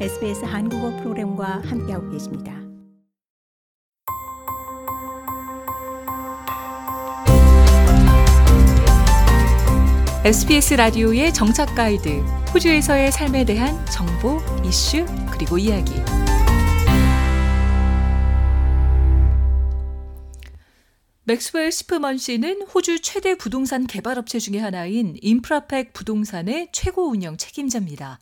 SBS 한국어 프로그램과 함께하고 계십니다. SBS 라디오의 정착 가이드, 호주에서의 삶에 대한 정보, 이슈, 그리고 이야기. 맥스웰 시프먼 씨는 호주 최대 부동산 개발업체 중의 하나인 인프라팩 부동산의 최고 운영 책임자입니다.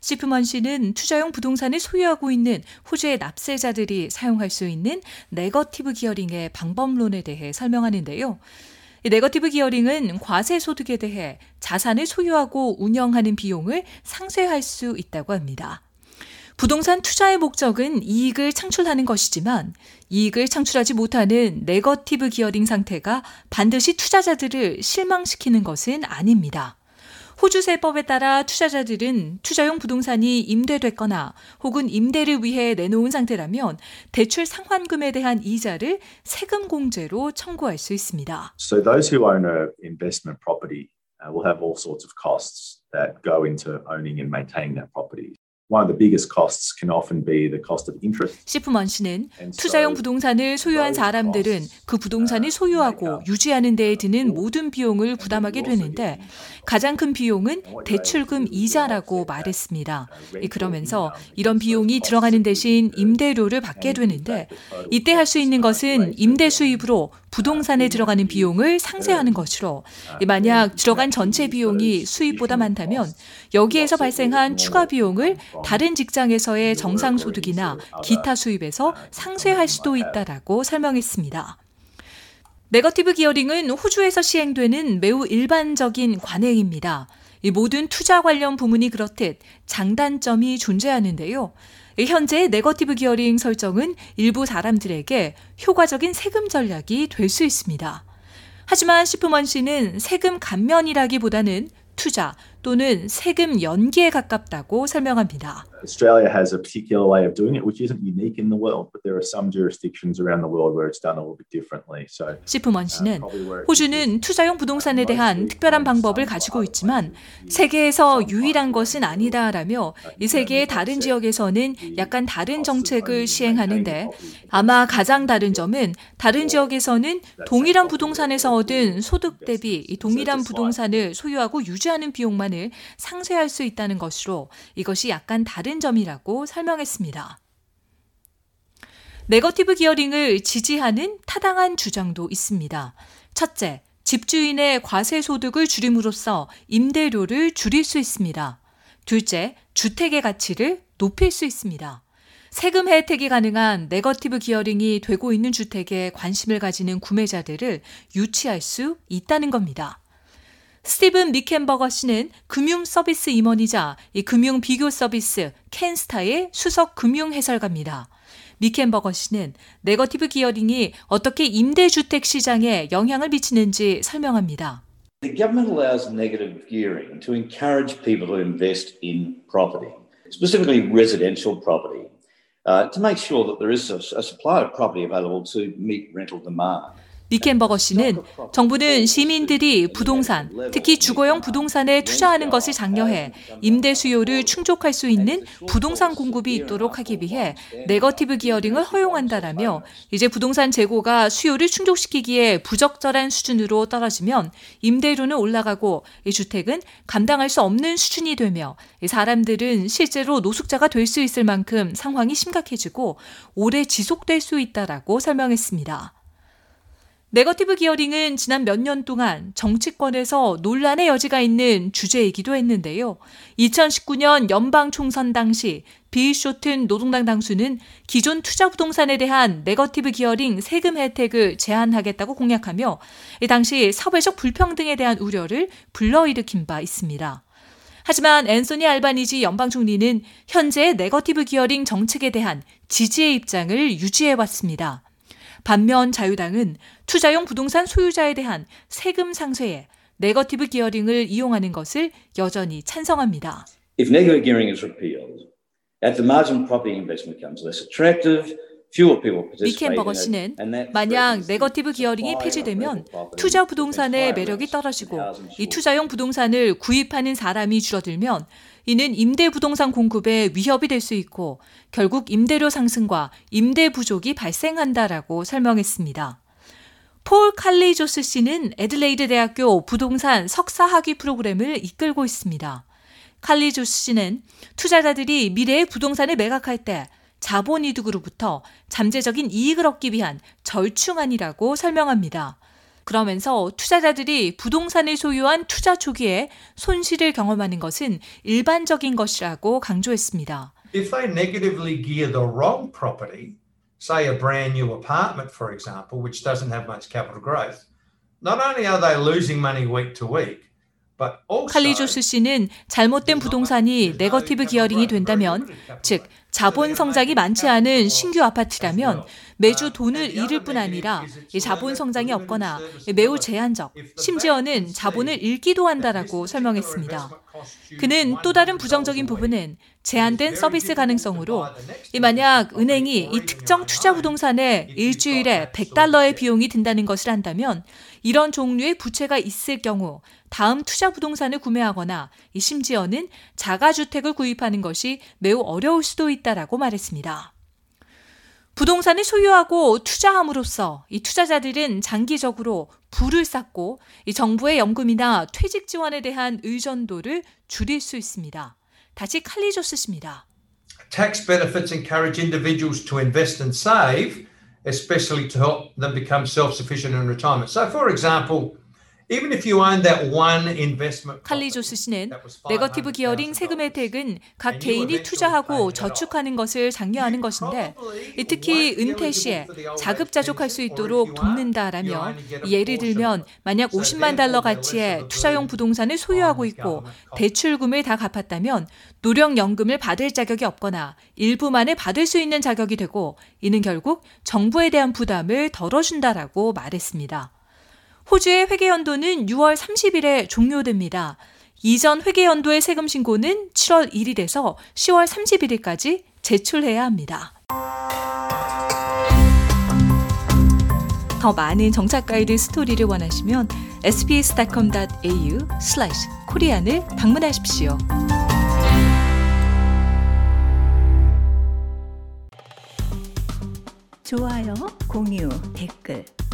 시프먼 씨는 투자용 부동산을 소유하고 있는 호주의 납세자들이 사용할 수 있는 negative gearing의 방법론에 대해 설명하는데요. negative gearing은 과세 소득에 대해 자산을 소유하고 운영하는 비용을 상쇄할 수 있다고 합니다. 부동산 투자의 목적은 이익을 창출하는 것이지만 이익을 창출하지 못하는 negative gearing 상태가 반드시 투자자들을 실망시키는 것은 아닙니다. 호주 세법에 따라 투자자들은 투자용 부동산이 임대됐거나 혹은 임대를 위해 내놓은 상태라면 대출 상환금에 대한 이자를 세금 공제로 청구할 수 있습니다. So those who own a investment property uh, will have all sorts of costs that go into owning and maintaining that property. 시프먼 씨는 투자용 부동산을 소유한 사람들은 그 부동산을 uh, 소유하고 유지하는 데에 드는 모든 비용을 부담하게 되는데 가장 큰 비용은 대출금 이자라고 말했습니다. 그러면서 이런 비용이 들어가는 대신 임대료를 받게 되는데 이때 할 수 있는 것은 임대 수입으로 부동산에 들어가는 비용을 상쇄하는 것으로 만약 들어간 전체 비용이 수입보다 많다면 여기에서 발생한 추가 비용을 다른 직장에서의 정상 소득이나 기타 수입에서 상쇄할 수도 있다라고 설명했습니다. negative gearing은 호주에서 시행되는 매우 일반적인 관행입니다. 모든 투자 관련 부문이 그렇듯 장단점이 존재하는데요. 현재 negative gearing 설정은 일부 사람들에게 효과적인 세금 전략이 될 수 있습니다. 하지만 시프먼 씨는 세금 감면이라기보다는 투자 또는 세금 연기에 가깝다고 설명합니다. Australia has a particular way of doing it, which isn't unique in the world, but there are some jurisdictions around the world where it's done a little bit differently. So, 시프먼 씨는 호주는 투자용 부동산에 대한 특별한 방법을 가지고 있지만 세계에서 유일한 것은 아니다라며 이 세계의 다른 지역에서는 약간 다른 정책을 시행하는데 아마 가장 다른 점은 다른 지역에서는 동일한 부동산에서 얻은 소득 대비 이 동일한 부동산을 소유하고 유지하는 비용만 을 상쇄할 수 있다는 것으로 이것이 약간 다른 점이라고 설명했습니다. negative gearing을 지지하는 타당한 주장도 있습니다. 첫째, 집주인의 과세 소득을 줄임으로써 임대료를 줄일 수 있습니다. 둘째, 주택의 가치를 높일 수 있습니다. 세금 혜택이 가능한 negative gearing이 되고 있는 주택에 관심을 가지는 구매자들을 유치할 수 있다는 겁니다. 스티븐 미켄버거 씨는 금융 서비스 임원이자 이 금융 비교 서비스 캔스타의 수석 금융 해설가입니다. 미켄버거 씨는 네거티브 기어링이 어떻게 임대주택 시장에 영향을 미치는지 설명합니다. The government allows negative gearing to encourage people to invest in property, specifically residential property, uh, to make sure that there is a, a supply of property available to meet rental demand. 미켄버거 씨는 정부는 시민들이 부동산, 특히 주거용 부동산에 투자하는 것을 장려해 임대 수요를 충족할 수 있는 부동산 공급이 있도록 하기 위해 negative gearing을 허용한다라며 이제 부동산 재고가 수요를 충족시키기에 부적절한 수준으로 떨어지면 임대료는 올라가고 이 주택은 감당할 수 없는 수준이 되며 사람들은 실제로 노숙자가 될 수 있을 만큼 상황이 심각해지고 오래 지속될 수 있다라고 설명했습니다. negative gearing은 지난 몇 년 동안 정치권에서 논란의 여지가 있는 주제이기도 했는데요. 2019년 연방 총선 당시 빌 쇼튼 노동당 당수는 기존 투자 부동산에 대한 negative gearing 세금 혜택을 제한하겠다고 공약하며 당시 사회적 불평등에 대한 우려를 불러일으킨 바 있습니다. 하지만 앤소니 알바니지 연방 총리는 현재 negative gearing 정책에 대한 지지의 입장을 유지해 왔습니다. 반면 자유당은 투자용 부동산 소유자에 대한 세금 상쇄에 negative gearing을 이용하는 것을 여전히 찬성합니다. If negative gearing is repealed, at the margin property investment becomes less attractive, 리켄버거 씨는 만약 negative gearing이 폐지되면 투자 부동산의 매력이 떨어지고 이 투자용 부동산을 구입하는 사람이 줄어들면 이는 임대 부동산 공급에 위협이 될 수 있고 결국 임대료 상승과 임대 부족이 발생한다라고 설명했습니다. 폴 칼리조스 씨는 애들레이드 대학교 부동산 석사 학위 프로그램을 이끌고 있습니다. 칼리조스 씨는 투자자들이 미래의 부동산을 매각할 때 자본 이득으로부터 잠재적인 이익을 얻기 위한 절충안이라고 설명합니다. 그러면서 투자자들이 부동산을 소유한 투자 초기에 손실을 경험하는 것은 일반적인 것이라고 강조했습니다. If they negatively gear the wrong property, say a brand new apartment, for example, which doesn't have much capital growth, not only are they losing money week to week, 칼리 조스 씨는 잘못된 부동산이 네거티브 기어링이 된다면, 즉 자본 성장이 많지 않은 신규 아파트라면 매주 돈을 잃을 뿐 아니라 자본 성장이 없거나 매우 제한적, 심지어는 자본을 잃기도 한다라고 설명했습니다. 그는 또 다른 부정적인 부분은 제한된 서비스 가능성으로 만약 은행이 이 특정 투자 부동산에 일주일에 100달러의 비용이 든다는 것을 한다면 이런 종류의 부채가 있을 경우 다음 투자 부동산을 구매하거나 심지어는 자가주택을 구입하는 것이 매우 어려울 수도 있다 라고 말했습니다. 부동산을 소유하고 투자함으로써 이 투자자들은 장기적으로 부를 쌓고 이 정부의 연금이나 퇴직 지원에 대한 의존도를 줄일 수 있습니다. 다시 칼리조스 씨입니다. Tax benefits encourage individuals to invest and save especially to help them become self-sufficient in retirement. So, for example, 칼리조스 씨는 네거티브 기어링 세금 혜택은 각 개인이 투자하고 저축하는 것을 장려하는 것인데 특히 은퇴 시에 자급자족할 수 있도록 돕는다라며 예를 들면 만약 50만 달러 가치의 투자용 부동산을 소유하고 있고 대출금을 다 갚았다면 노령연금을 받을 자격이 없거나 일부만을 받을 수 있는 자격이 되고 이는 결국 정부에 대한 부담을 덜어준다라고 말했습니다. 호주의 회계연도는 6월 30일에 종료됩니다. 이전 회계연도의 세금 신고는 7월 1일에서 10월 31일까지 제출해야 합니다. 더 많은 정착 가이드 스토리를 원하시면 sbs.com.au/korean을 방문하십시오. 좋아요, 공유, 댓글